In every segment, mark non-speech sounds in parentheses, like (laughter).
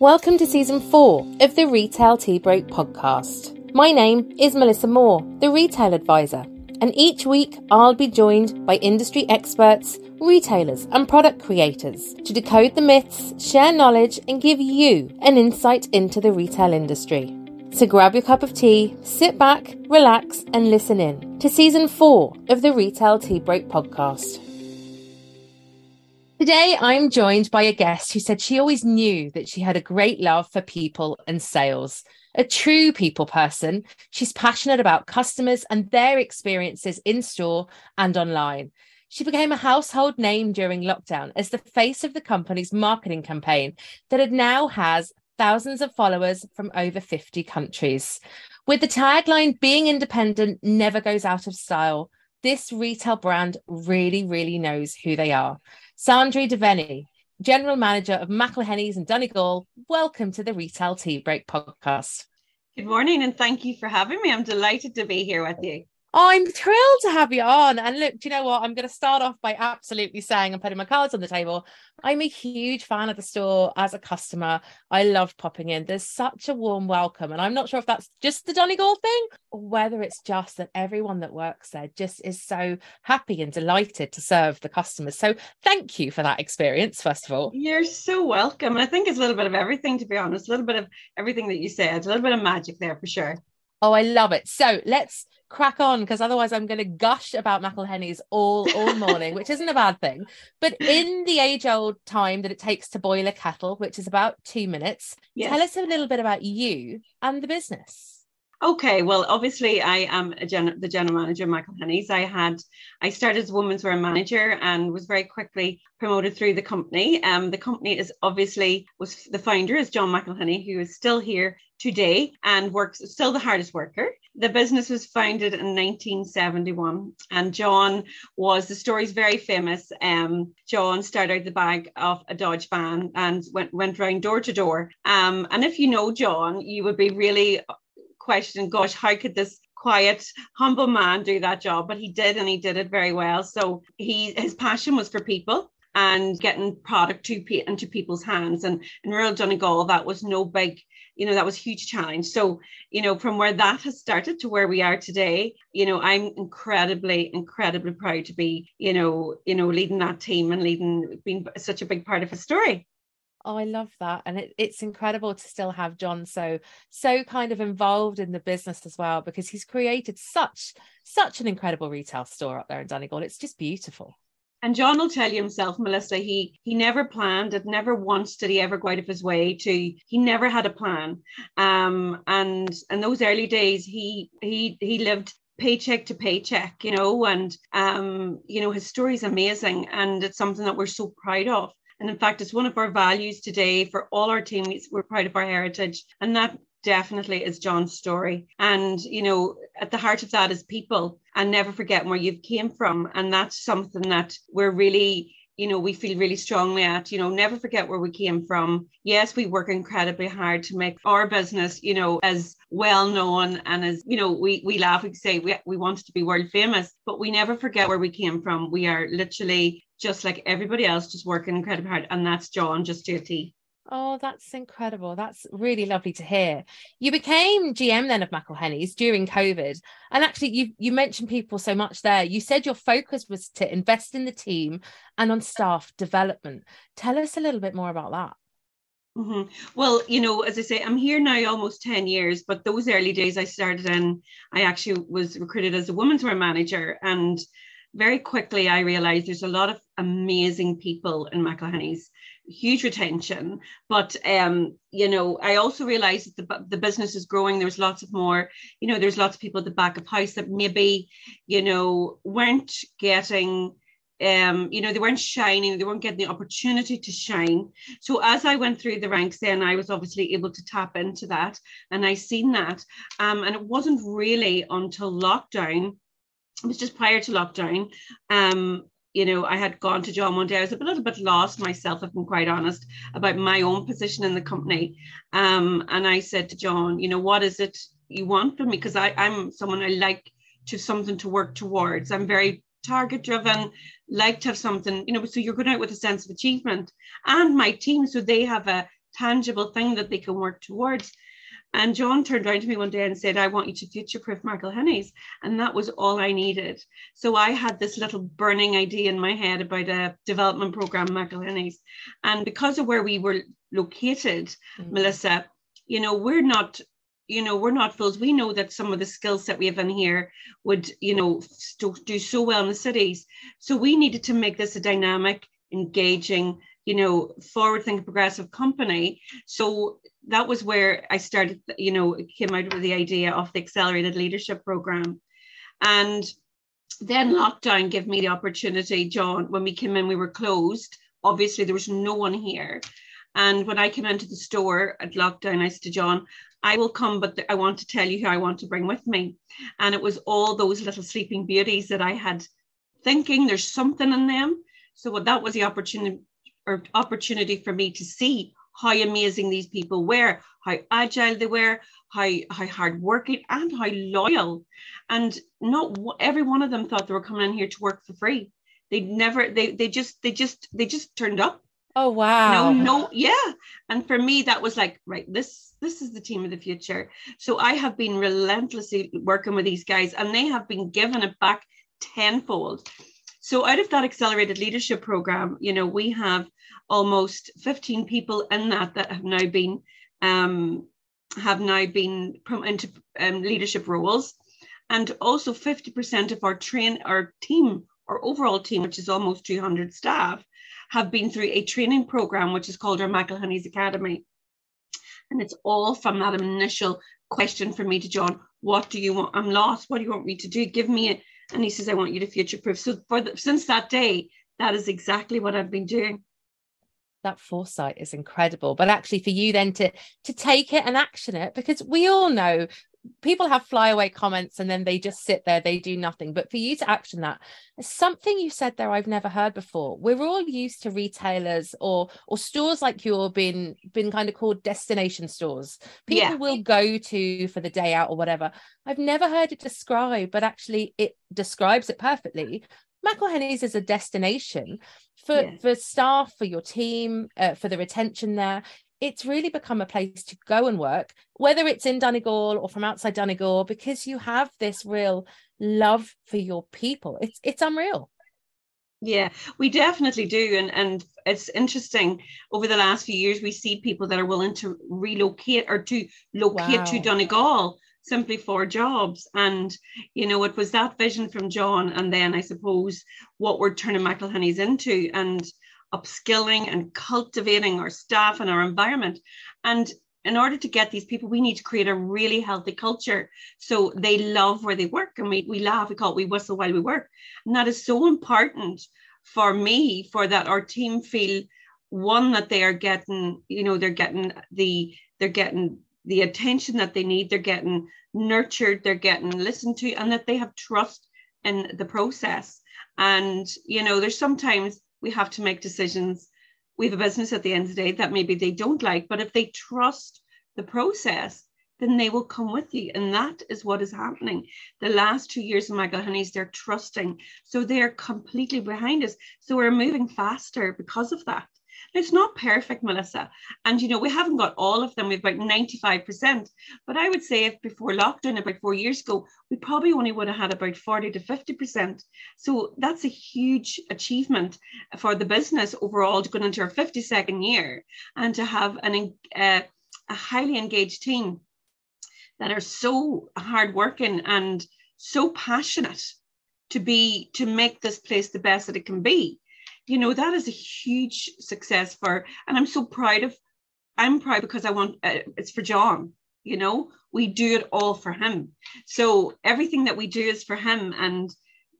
Welcome to season four of the Retail Tea Break podcast. My name is Melissa Moore, the Retail Advisor, and each week I'll be joined by industry experts, retailers, and product creators to decode the myths, share knowledge, and give you an insight into the retail industry. So grab your cup of tea, sit back, relax, and listen in to season four of the Retail Tea Break podcast. Today, I'm joined by a guest who said she always knew that she had a great love for people and sales. A true people person, she's passionate about customers and their experiences in store and online. She became a household name during lockdown as the face of the company's marketing campaign that now has thousands of followers from over 50 countries. With the tagline, being independent never goes out of style, this retail brand really, really knows who they are. Sandra Devenney, General Manager of McElhinney's in Donegal, welcome to the Retail Tea Break podcast. Good morning and thank you for having me. I'm delighted to be here with you. I'm thrilled to have you on. And look, do you know what? I'm going to start off by absolutely saying and putting my cards on the table. I'm a huge fan of the store as a customer. I love popping in. There's such a warm welcome. And I'm not sure if that's just the Donegal thing or whether it's just that everyone that works there just is so happy and delighted to serve the customers. So thank you for that experience, first of all. You're so welcome. I think it's a little bit of everything, to be honest, a little bit of everything that you said, a little bit of magic there for sure. Oh, I love it. So let's crack on because otherwise I'm going to gush about McElhinney's all all morning, which isn't a bad thing. But (laughs) in the age old time that it takes to boil a kettle, which is about two minutes, yes. tell us a little bit about you and the business. Okay, well, obviously, I am gen- the general manager of McElhinney's. I had I started as a women's wear manager and was very quickly promoted through the company. Um, the company is obviously was the founder is John McElhinney, who is still here today and works still the hardest worker. The business was founded in 1971, and John was the story's very famous. Um, John started the bag of a Dodge van and went went round door to door. Um, and if you know John, you would be really question, gosh, how could this quiet, humble man do that job? But he did, and he did it very well. So he his passion was for people and getting product to into people's hands. And in rural Donegal, that was no big, you know, that was huge challenge. So, you know, from where that has started to where we are today, you know, I'm incredibly, incredibly proud to be, you know, you know, leading that team and leading, being such a big part of a story. Oh, I love that. And it, it's incredible to still have John so, so kind of involved in the business as well, because he's created such, such an incredible retail store up there in Donegal. It's just beautiful. And John will tell you himself, Melissa, he he never planned it, never once did he ever go out of his way to he never had a plan. Um and in those early days he he he lived paycheck to paycheck, you know, and um, you know, his story is amazing and it's something that we're so proud of. And in fact, it's one of our values today for all our teammates. We're proud of our heritage. And that definitely is John's story. And, you know, at the heart of that is people and never forget where you've came from. And that's something that we're really you know we feel really strongly at you know never forget where we came from yes we work incredibly hard to make our business you know as well known and as you know we we laugh we say we, we wanted to be world famous but we never forget where we came from we are literally just like everybody else, just working incredibly hard. And that's John, just to a T. Oh, that's incredible. That's really lovely to hear. You became GM then of McElhinney's during COVID. And actually, you, you mentioned people so much there. You said your focus was to invest in the team and on staff development. Tell us a little bit more about that. Mm-hmm. Well, you know, as I say, I'm here now almost 10 years, but those early days I started in, I actually was recruited as a women's wear manager. And very quickly I realized there's a lot of amazing people in McElhinney's, huge retention. But um, you know, I also realized that the, the business is growing. There's lots of more, you know, there's lots of people at the back of house that maybe, you know, weren't getting um, you know, they weren't shining, they weren't getting the opportunity to shine. So as I went through the ranks, then I was obviously able to tap into that, and I seen that. Um, and it wasn't really until lockdown it was just prior to lockdown. Um, you know, I had gone to John one day. I was a little bit lost myself, if I'm quite honest, about my own position in the company. Um, and I said to John, you know, what is it you want from me? Because I'm someone I like to something to work towards. I'm very target driven, like to have something, you know, so you're going out with a sense of achievement. And my team, so they have a tangible thing that they can work towards. And John turned around to me one day and said, I want you to future proof McElhinney's. And that was all I needed. So I had this little burning idea in my head about a development program, McElhinney's. And because of where we were located, mm-hmm. Melissa, you know, we're not you know we're not fools we know that some of the skills that we have in here would you know do so well in the cities so we needed to make this a dynamic engaging you know forward thinking progressive company so that was where i started you know came out with the idea of the accelerated leadership program and then lockdown gave me the opportunity john when we came in we were closed obviously there was no one here and when I came into the store at lockdown, I said to John, I will come, but I want to tell you who I want to bring with me. And it was all those little sleeping beauties that I had thinking there's something in them. So that was the opportunity or opportunity for me to see how amazing these people were, how agile they were, how how hardworking and how loyal. And not every one of them thought they were coming in here to work for free. They never they they just they just they just turned up Oh wow. No, no, yeah. And for me, that was like, right, this this is the team of the future. So I have been relentlessly working with these guys and they have been giving it back tenfold. So out of that accelerated leadership program, you know, we have almost 15 people in that that have now been um, have now been into um, leadership roles. And also 50% of our train our team, our overall team, which is almost 200 staff, have been through a training program, which is called our McElhinney's Academy. And it's all from that initial question from me to John, what do you want? I'm lost. What do you want me to do? Give me it. And he says, I want you to future proof. So for the, since that day, that is exactly what I've been doing that foresight is incredible but actually for you then to to take it and action it because we all know people have flyaway comments and then they just sit there they do nothing. But for you to action that something you said there i've never heard before. We're all used to retailers or or stores like you're been been kind of called destination stores. People yeah. will go to for the day out or whatever. I've never heard it described but actually it describes it perfectly. McElhinney's is a destination for yeah. for staff, for your team, uh, for the retention there it's really become a place to go and work, whether it's in Donegal or from outside Donegal, because you have this real love for your people. It's it's unreal. Yeah, we definitely do. And and it's interesting over the last few years, we see people that are willing to relocate or to locate wow. to Donegal simply for jobs. And, you know, it was that vision from John. And then I suppose what we're turning McElhinney's into. And upskilling and cultivating our staff and our environment. And in order to get these people, we need to create a really healthy culture so they love where they work. And we, we laugh, we call it we whistle while we work. And that is so important for me, for that our team feel one that they are getting, you know, they're getting the they're getting the attention that they need, they're getting nurtured, they're getting listened to, and that they have trust in the process. And you know, there's sometimes we have to make decisions. We have a business at the end of the day that maybe they don't like, but if they trust the process, then they will come with you. And that is what is happening. The last two years of McElhinney's, they're trusting. So they're completely behind us. So we're moving faster because of that. It's not perfect, Melissa. And, you know, we haven't got all of them. We've about 95%. But I would say if before lockdown, about four years ago, we probably only would have had about 40 to 50%. So that's a huge achievement for the business overall to go into our 52nd year and to have an, uh, a highly engaged team that are so hardworking and so passionate to be to make this place the best that it can be you know that is a huge success for and i'm so proud of i'm proud because i want uh, it's for john you know? We do it all for him. So everything that we do is for him and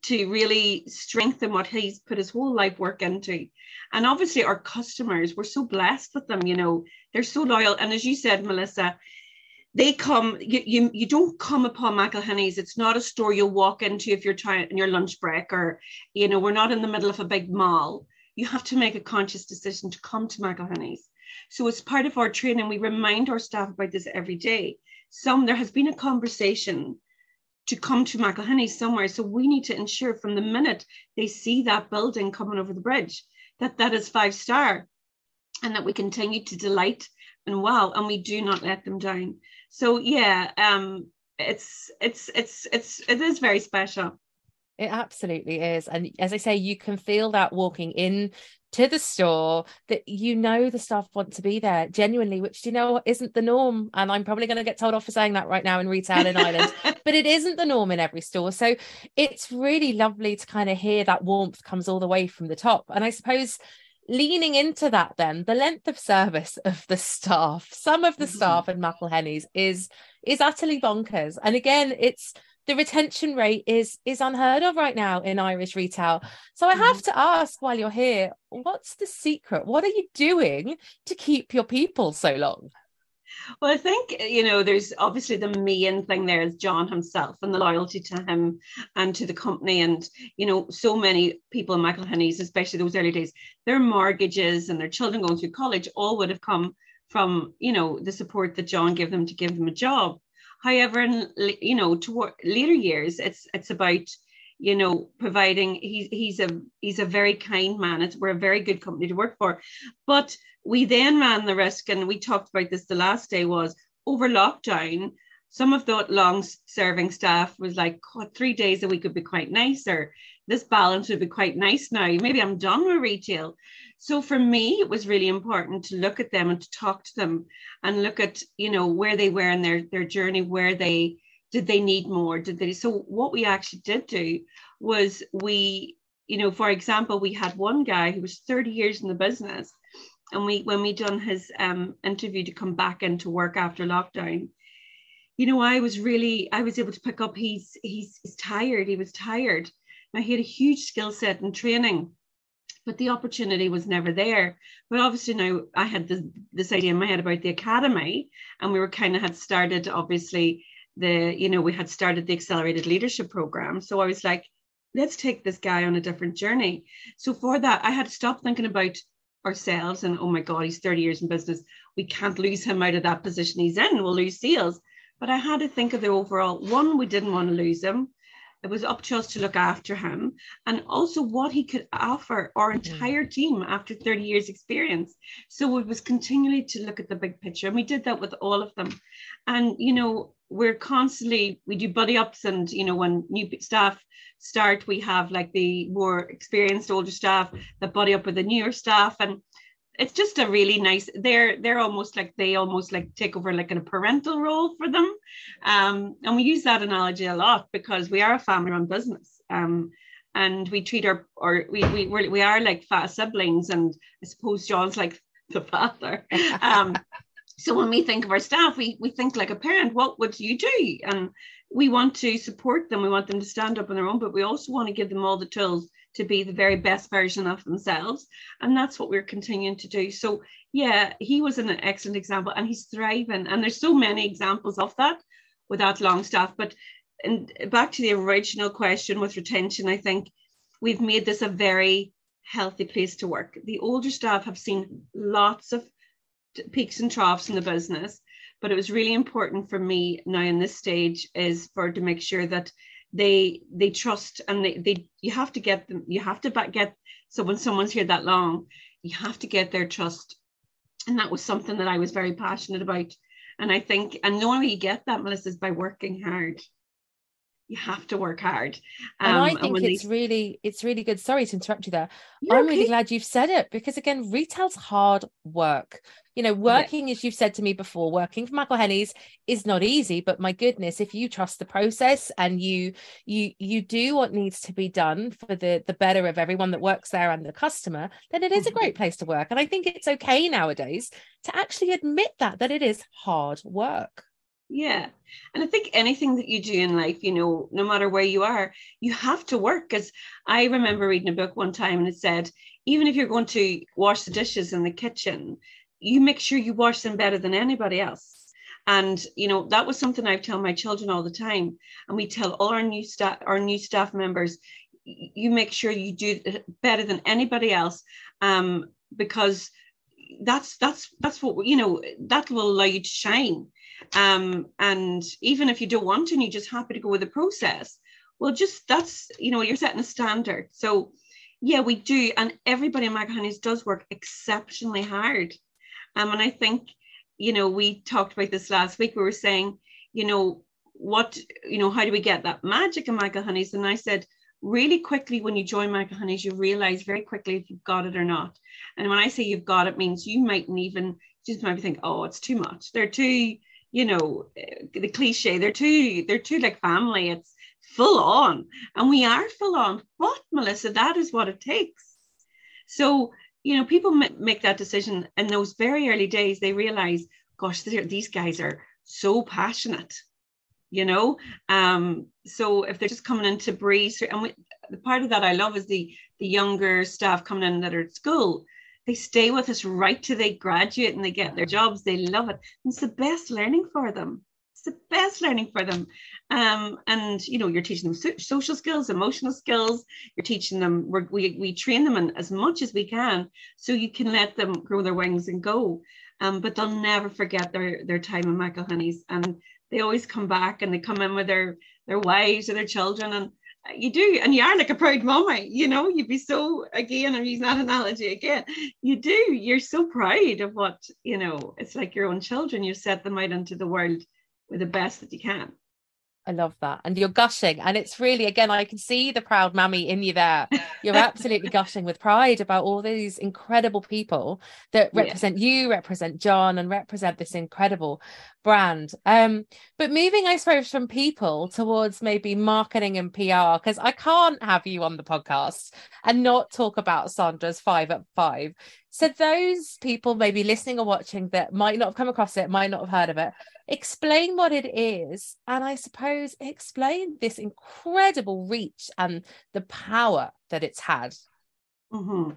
to really strengthen what he's put his whole life work into. And obviously our customers we're so blessed with them you know? They're so loyal. And as you said melissa they come you, you you don't come upon McElhinney's. It's not a store you'll walk into if you're trying in your lunch break or you know we're not in the middle of a big mall. You have to make a conscious decision to come to McElhinney's. So as part of our training, we remind our staff about this every day. Some there has been a conversation to come to McElhinney's somewhere. So we need to ensure from the minute they see that building coming over the bridge that that is five star and that we continue to delight and wow, and we do not let them down. So yeah, um, it's it's it's it's it is very special. It absolutely is. And as I say, you can feel that walking in to the store that you know the staff want to be there genuinely, which you know isn't the norm. And I'm probably going to get told off for saying that right now in retail in Ireland, (laughs) but it isn't the norm in every store. So it's really lovely to kind of hear that warmth comes all the way from the top. And I suppose leaning into that then the length of service (laughs) of the staff some of the mm-hmm. staff in McElhinney's is is utterly bonkers and again it's the retention rate is is unheard of right now in Irish retail. So I have mm-hmm. to ask while you're here, what's the secret? What are you doing to keep your people so long? Well, I think, eh, you know, there's obviously the main thing there is John himself and the loyalty to him and to the company. And, you know, so many people in McElhinney's, especially those early days, their mortgages and their children going through college all would have come from, you know, the support that John gave them to give them a job. However, in you know, toward later years, it's it's about you know providing. He's he's a he's a very kind man. It's we're a very good company to work for, but we then ran the risk, and we talked about this the last day was over lockdown. Some of the long serving staff was like, three days a week would be quite nice, or this balance would be quite nice now. Maybe I'm done with retail. So for me, it was really important to look at them and to talk to them and look at, you know, where they were in their, their journey, where they did they need more? Did they so what we actually did do was we, you know, for example, we had one guy who was 30 years in the business. And we when we done his um, interview to come back into work after lockdown, you know, I was really I was able to pick up he's he's, he's tired. He was tired. Now he had a huge skill set and training but the opportunity was never there. But obviously now I had this, this idea in my head about the academy, and we were kind of had started obviously the you know we had started the accelerated leadership program. So I was like, let's take this guy on a different journey. So for that, I had to stop thinking about ourselves and oh my god, he's 30 years in business. We can't lose him out of that position he's in. We'll lose sales. But I had to think of the overall one, we didn't want to lose him it was up to us to look after him and also what he could offer our entire team after 30 years experience so it was continually to look at the big picture and we did that with all of them and you know we're constantly we do buddy ups and you know when new staff start we have like the more experienced older staff that buddy up with the newer staff. And it's just a really nice they're they're almost like they almost like take over like a parental role for them. Um, and we use that analogy a lot because we are a family run business. Um, and we treat our or we we we're, we are like siblings and i suppose john's like (laughs) the father. Um, so when we think of our staff we we think like a parent what would you do and we want to support them we want them to stand up on their own but we also want to give them all the tools to be the very best version of themselves. And that's what we're continuing to do. So, yeah, he was an excellent example and he's thriving. And there's so many examples of that without long staff. But and back to the original question with retention, I think we've made this a very healthy place to work. The older staff have seen lots of peaks and troughs in the business, but it was really important for me now in this stage is for to make sure that they they trust and they, they you have to get them you have to back get so when someone's here that long you have to get their trust and that was something that i was very passionate about and i think and the only way you get that melissa is by working hard you have to work hard. Um, and I think and it's they... really, it's really good. Sorry to interrupt you there. You're I'm okay. really glad you've said it because again, retail's hard work. You know, working, yeah. as you've said to me before, working for McElhinney's is not easy, but my goodness, if you trust the process and you you you do what needs to be done for the the better of everyone that works there and the customer, then it is a mm-hmm. great place to work. And I think it's okay nowadays to actually admit that that it is hard work. Yeah. And I think anything that you do in life, you know, no matter where you are, you have to work. Because I remember reading a book one time and it said, even if you're going to wash the dishes in the kitchen, you make sure you wash them better than anybody else. And you know that was something I tell my children all the time, and we tell all our new staff, our new staff members, you make sure you do better than anybody else, um, because that's that's that's what you know that will allow you to shine um, and even if you don't want to and you're just happy to go with the process, well, just that's, you know, you're setting a standard. So, yeah, we do. And everybody in McElhinney's does work exceptionally hard. Um, and I think you know, we talked about this last week. We were saying, you know, what, you know, how do we get that magic in McElhinney's? And I said, really quickly when you join McElhinney's, you realize very quickly if you've got it or not. And when I say you've got it, means you mightn't even just maybe think, oh, it's too much. They're too, you know, eh, the cliche. They're too, they're too like family. It's full on, and we are full on. But Melissa, that is what it takes. So you know, people make that decision in those very early days. They realize, gosh, these guys are so passionate you know? Um so if they're just coming in to breathe and we, the part of that i love is the the younger staff coming in that are at school. They stay with us right till they graduate and they get their jobs. They love it. It's the best learning for them. It's the best learning for them um and you know you're teaching them so- social skills emotional skills. You're teaching them we we train them in as much as we can so you can let them grow their wings and go. Um, but they'll never forget their their time in McElhinney's, and they always come back and they come in with their their wives or their children. And you do and you are like a proud mama you know you'd be so again i'm using that analogy again you do you're so proud of what you know it's like your own children. You set them out into the world with the best that you can I love that. And you're gushing. And it's really, again, I can see the proud mammy in you there. You're (laughs) absolutely gushing with pride about all these incredible people that represent yeah. you, represent John, and represent this incredible brand. Um, but moving, I suppose, from people towards maybe marketing and PR, because I can't have you on the podcast and not talk about Sandra's five at five. So those people maybe listening or watching that might not have come across it, might not have heard of it, explain what it is, and I suppose explain this incredible reach and the power that it's had. Mm-hmm.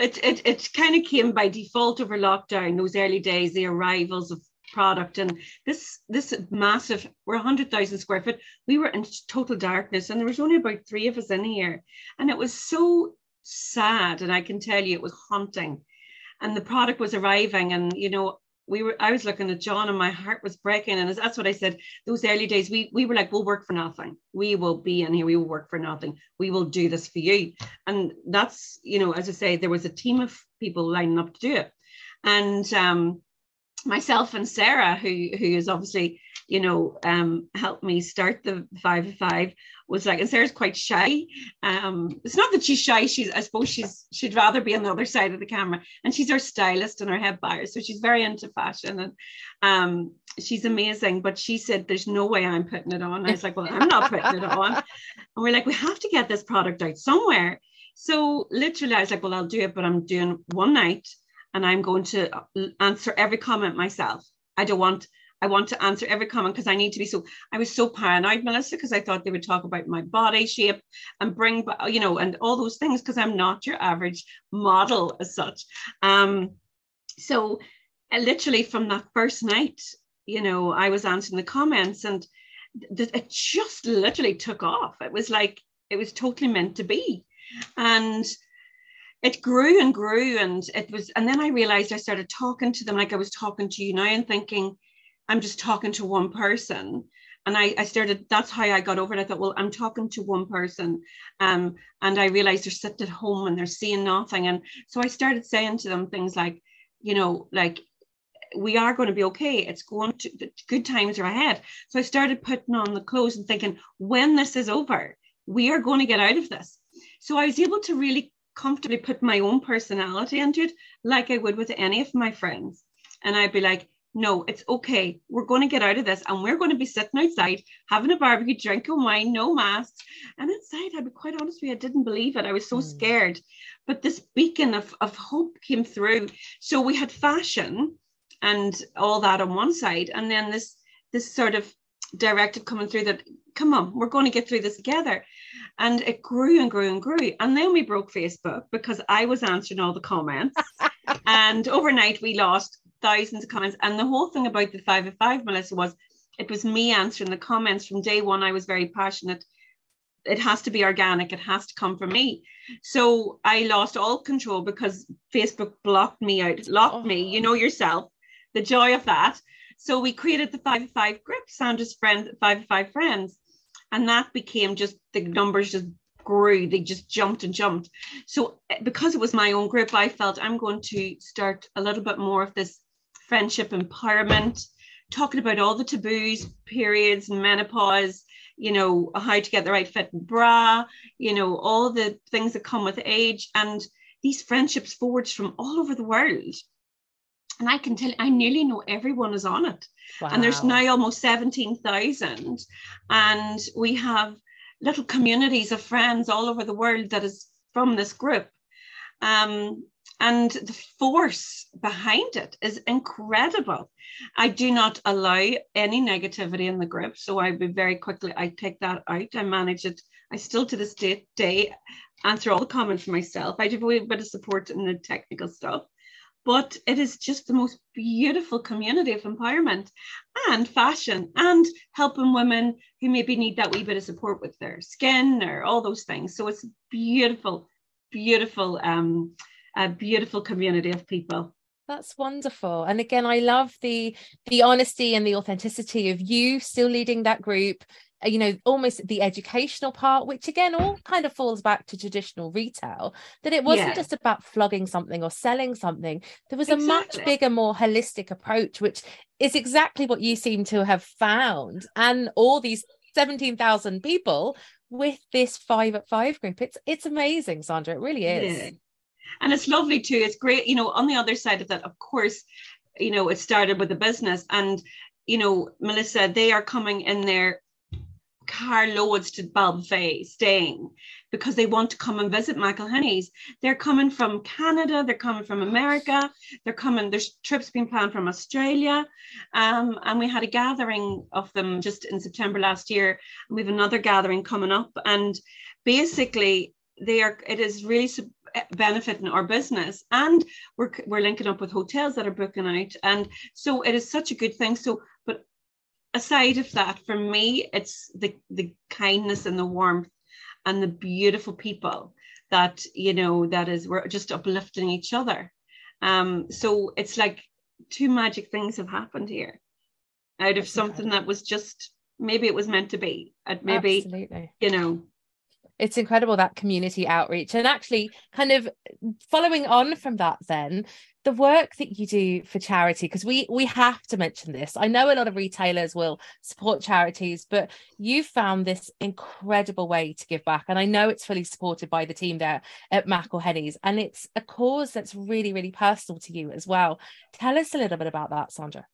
It, it, it kind of came by default over lockdown, those early days, the arrivals of product and this this massive we're 100,000 square foot we were in total darkness and there was only about three of us in here and it was so sad and I can tell you it was haunting and the product was arriving and you know we were I was looking at John and my heart was breaking and that's what I said those early days we we were like we'll work for nothing. We will be in here we will work for nothing. We will do this for you. And that's you know as I say there was a team of people lining up to do it. And um myself and Sarah who who is obviously you know, um, helped me start the five five was like, and Sarah's quite shy. Um, it's not that she's shy. She's, I suppose she's, she'd rather be on the other side of the camera and she's our stylist and our head buyer. So she's very into fashion and, um, she's amazing, but she said, there's no way I'm putting it on. I was like, well, I'm not putting it on. (laughs) And we're like, we have to get this product out somewhere. So literally I was like, well, I'll do it, but I'm doing one night and I'm going to answer every comment myself. I don't want I want to answer every comment because I need to be so. I was so paranoid, Melissa, because I thought they would talk about my body shape and bring, you know, and all those things because I'm not your average model as such. Um, so uh, literally from that first night, you know, I was answering the comments and th- it just literally took off. It was like it was totally meant to be, and it grew and grew and it was and then i realized i started talking to them like i was talking to you now and thinking I'm just talking to one person. And I, I started, that's how I got over it. I thought, well, I'm talking to one person. Um, and I realized they're sitting at home and they're seeing nothing. And so I started saying to them things like, you know, like, we are going to be okay. It's going to, good times are ahead. So I started putting on the clothes and thinking, when this is over, we are going to get out of this. So I was able to really comfortably put my own personality into it, like I would with any of my friends. And I'd be like, no, it's okay. We're going to get out of this and we're going to be sitting outside having a barbecue, drinking wine, no masks. And inside, I'll be quite honest with you, I didn't believe it. I was so mm. scared. But this beacon of, of hope came through. So we had fashion and all that on one side. And then this this sort of directive coming through that, come on, we're going to get through this together. And it grew and grew and grew. And then we broke Facebook because I was answering all the comments. (laughs) and overnight we lost thousands of comments. And the whole thing about the five of five, Melissa, was it was me answering the comments from day one. I was very passionate. It has to be organic. It has to come from me. So I lost all control because Facebook blocked me out, locked oh. me. You know yourself, the joy of that. So we created the five of five group, Sandra's friend, five of five friends, and that became just the numbers just grew. They just jumped and jumped. So eh, because it was my own group, I felt I'm going to start a little bit more of this friendship empowerment, talking about all the taboos, periods, menopause, you know, how to get the right fit and bra, you know, all the things that come with age and these friendships forged from all over the world. And I can tell I nearly know everyone is on it. Wow. And there's now almost 17,000. And we have little communities of friends all over the world that is from this group. Um, and the force behind it is incredible. I do not allow any negativity in the group. So I would very quickly, I take that out. I manage it. I still to this day, day answer all the comments myself. I do a bit of support in the technical stuff. But it is just the most beautiful community of empowerment and fashion and helping women who maybe need that wee bit of support with their skin or all those things. So it's beautiful, beautiful um, a beautiful community of people. That's wonderful. And again i love the the honesty and the authenticity of you still leading that group uh, you know almost the educational part which again all kind of falls back to traditional retail that it wasn't yeah. just about flogging something or selling something. There was exactly. a much bigger more holistic approach which is exactly what you seem to have found. And all these 17,000 people with this 5 at 5 group. It's it's amazing Sandra. It really is. Yeah and it's lovely too it's great you know on the other side of that of course you know it started with the business and you know melissa they are coming in their car loads to Ballybofey staying because they want to come and visit McElhinney's. They're coming from Canada, they're coming from America, they're coming, there's trips being planned from Australia. Um, and we had a gathering of them just in September last year. And we have another gathering coming up. And basically, they are, it is really benefiting our business. And we're, we're linking up with hotels that are booking out. And so it is such a good thing. So but aside of that for me it's the the kindness and the warmth and the beautiful people that you know that is we're just uplifting each other. Um so it's like two magic things have happened here. Out of That's something incredible. that was just maybe it was meant to be. Maybe Absolutely. you know it's incredible that community outreach. And actually kind of following on from that then the work that you do for charity because we we have to mention this. I know a lot of retailers will support charities but you found this incredible way to give back. And i know it's fully supported by the team there at McElhinney's and it's a cause that's really really personal to you as well. Tell us a little bit about that sandra.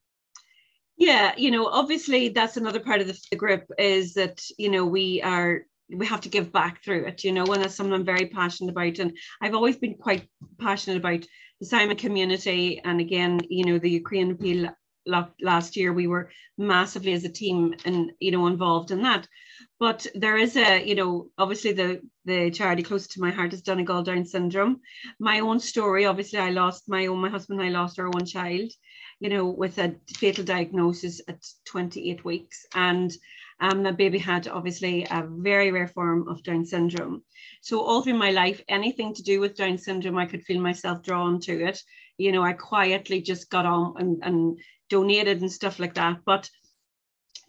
Yeah you know obviously that's another part of the, the group is that you know we are we have to give back through it, you know, and that's something I'm very passionate about. And I've always been quite passionate about the Simon community. And again, you know, the Ukraine appeal last year, we were massively as a team and, you know, involved in that. But there is a, you know, obviously the, the charity close to my heart is Donegal Down syndrome. My own story, obviously I lost my own, my husband and I lost our own child, you know, with a fatal diagnosis at 28 weeks. And um, that baby had obviously a very rare form of Down syndrome. So all through my life, anything to do with Down syndrome, I could feel myself drawn to it. You know, I quietly just got on and, and donated and stuff like that. But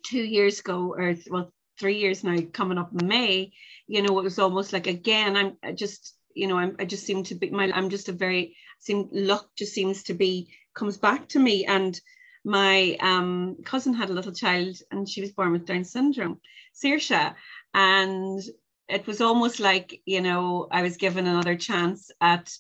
two years ago, or well, three years now, coming up in May, you know, it was almost like again, I'm just, you know, I'm I just seem to be my I'm just a very seem luck just seems to be comes back to me and my um, cousin had a little child and she was born with Down syndrome, Saoirse. And it was almost like, you know, I was given another chance at,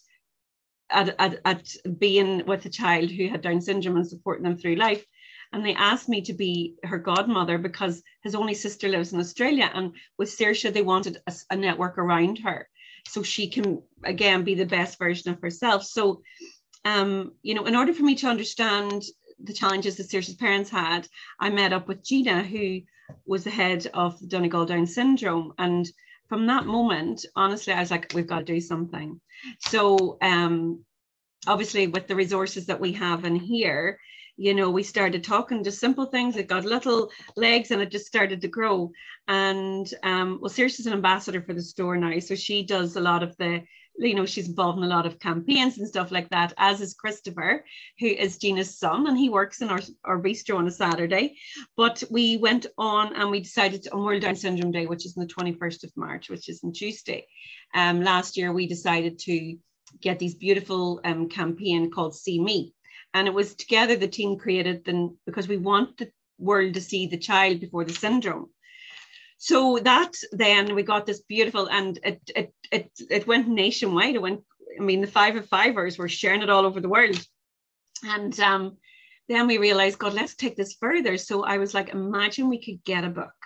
at, at, at being with a child who had Down syndrome and supporting them through life. And they asked me to be her godmother because his only sister lives in Australia. And with Saoirse, they wanted a, a network around her so she can, again, be the best version of herself. So, um, you know, in order for me to understand the challenges that Saoirse's parents had, I met up with Gina, who was the head of the Donegal Down syndrome. And from that moment, honestly, I was like, we've got to do something. So um, obviously with the resources that we have in here, you know, we started talking just simple things. It got little legs and it just started to grow. And um, well, Saoirse's an ambassador for the store now. So she does a lot of the you know, she's involved in a lot of campaigns and stuff like that, as is Christopher, who is Gina's son, and he works in our, our bistro on a Saturday. But we went on and we decided to, on World Down Syndrome Day, which is on the 21st of March, which is on Tuesday. Um, last year, we decided to get these beautiful um, campaign called See Me. And it was together the team created then because we want the world to see the child before the syndrome. So that then we got this beautiful and it it it, it went nationwide. It went, I mean, the five of fivers were sharing it all over the world. And um, then we realized, God, let's take this further. So I was like, imagine we could get a book.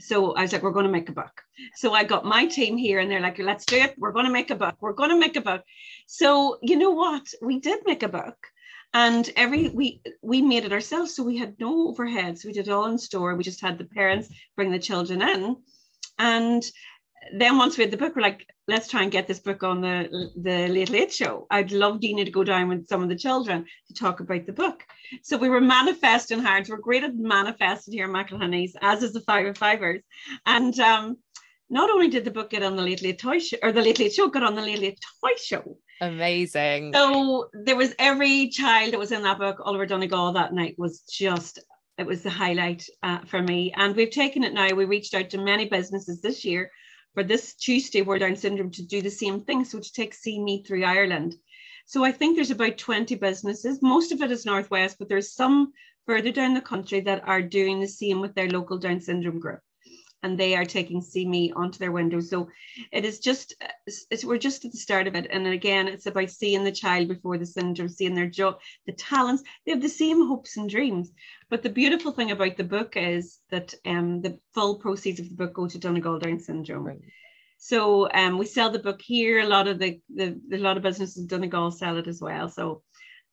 So I was like, we're going to make a book. So I got my team here and they're like, let's do it. We're going to make a book. We're going to make a book. So you know what? We did make a book. And every we we made it ourselves. So we had no overheads. We did it all in store. We just had the parents bring the children in. And then once we had the book, we're like, let's try and get this book on the the Late Late Show. I'd love Dina to go down with some of the children to talk about the book. So we were manifesting hard. We're great at manifesting here at McElhinney's, as is the Five of Fivers. And um, not only did the book get on the Late Late Toy Show, or the Late Late Show got on the Late Late Toy Show. Amazing. So there was every child that was in that book. Oliver Donegal that night was just it was the highlight uh, for me. And we've taken it now. We reached out to many businesses this year for this Tuesday World Down Syndrome to do the same thing. So to take See Me through Ireland. So I think there's about 20 businesses. Most of it is Northwest, but there's some further down the country that are doing the same with their local Down syndrome group. And they are taking See Me onto their windows. So it is just, it's, we're just at the start of it. And again, it's about seeing the child before the syndrome, seeing their job the talents. They have the same hopes and dreams. But the beautiful thing about the book is that um, the full proceeds of the book go to Donegal Down syndrome. Right. So um, we sell the book here. A lot of the, the, the a lot of businesses in Donegal sell it as well. So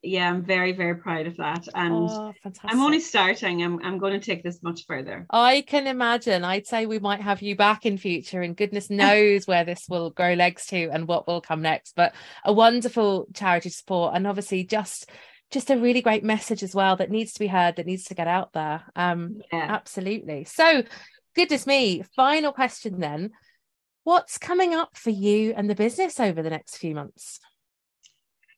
yeah, I'm very, very proud of that. And oh, I'm only starting. I'm, I'm going to take this much further. I can imagine. I'd say we might have you back in future, and goodness (laughs) knows where this will grow legs to and what will come next. But a wonderful charity support, and obviously just just a really great message as well that needs to be heard, that needs to get out there. Um, yeah. absolutely. So, goodness me. Final question then. What's coming up for you and the business over the next few months?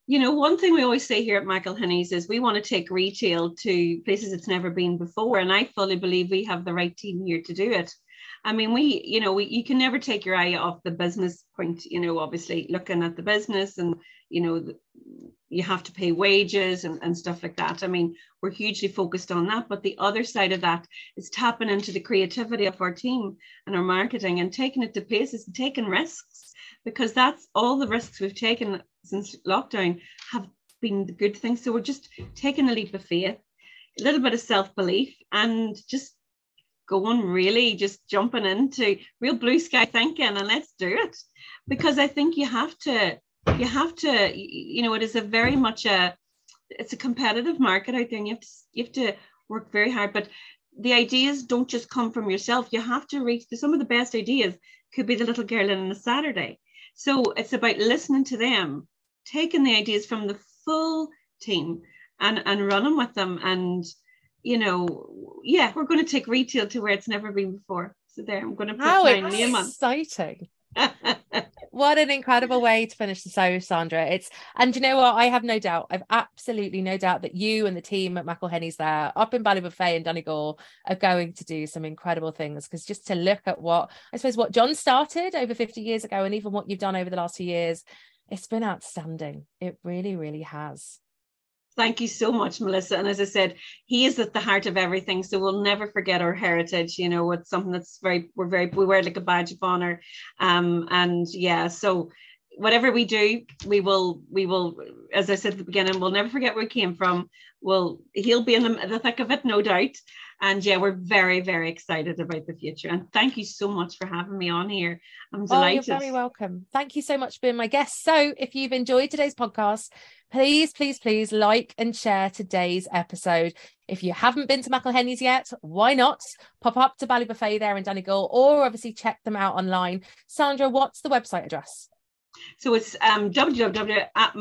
You know, one thing we always say here at McElhinney's is we want to take retail to places it's never been before. And I fully believe we have the right team here to do it. I mean, we, you know, we, you can never take your eye off the business point, you know, obviously looking at the business and, you know, you have to pay wages and, and stuff like that. I mean, we're hugely focused on that. But the other side of that is tapping into the creativity of our team and our marketing and taking it to places and taking risks because that's all the risks we've taken since lockdown have been the good things. So we're just taking a leap of faith, a little bit of self belief, and just going really just jumping into real blue sky thinking and let's do it. Because I think you have to you have to you know it is a very much a it's a competitive market out there and you have to you have to work very hard. But the ideas don't just come from yourself. You have to reach some of the best ideas could be the little girl in a saturday. So it's about listening to them taking the ideas from the full team and and running with them and you know yeah we're going to take retail to where it's never been before so there i'm going to put How exciting (laughs) what an incredible way to finish the show, Sandra. It's and you know what? I have no doubt. I've absolutely no doubt that you and the team at McElhinney's there up in Ballybofey and Donegal are going to do some incredible things. Because just to look at what I suppose what John started over 50 years ago, and even what you've done over the last few years, it's been outstanding. It really, really has. Thank you so much, Melissa. And as I said, he is at the heart of everything. So we'll never forget our heritage. You know, it's something that's very, we're very, we wear like a badge of honor. Um, and yeah, so whatever we do, we will, we will, as I said at the beginning, we'll never forget where we came from. We'll, he'll be in the, the thick of it, no doubt. And yeah, we're very, very excited about the future. And thank you so much for having me on here. I'm delighted. Oh, you're very welcome. Thank you so much for being my guest. So if you've enjoyed today's podcast, please, please, please like and share today's episode. If you haven't been to McElhinney's yet, why not pop up to Ballybofey there in Donegal or obviously check them out online. Sandra, what's the website address? So it's um, www at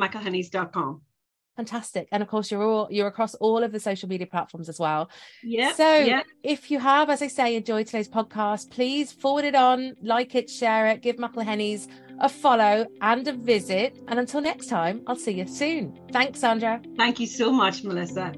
fantastic. And of course you're all you're across all of the social media platforms as well. Yeah so yeah. if you have as i say enjoyed today's podcast please forward it on like it share it give McElhinney's a follow and a visit. And until next time i'll see you soon. Thanks sandra. Thank you so much melissa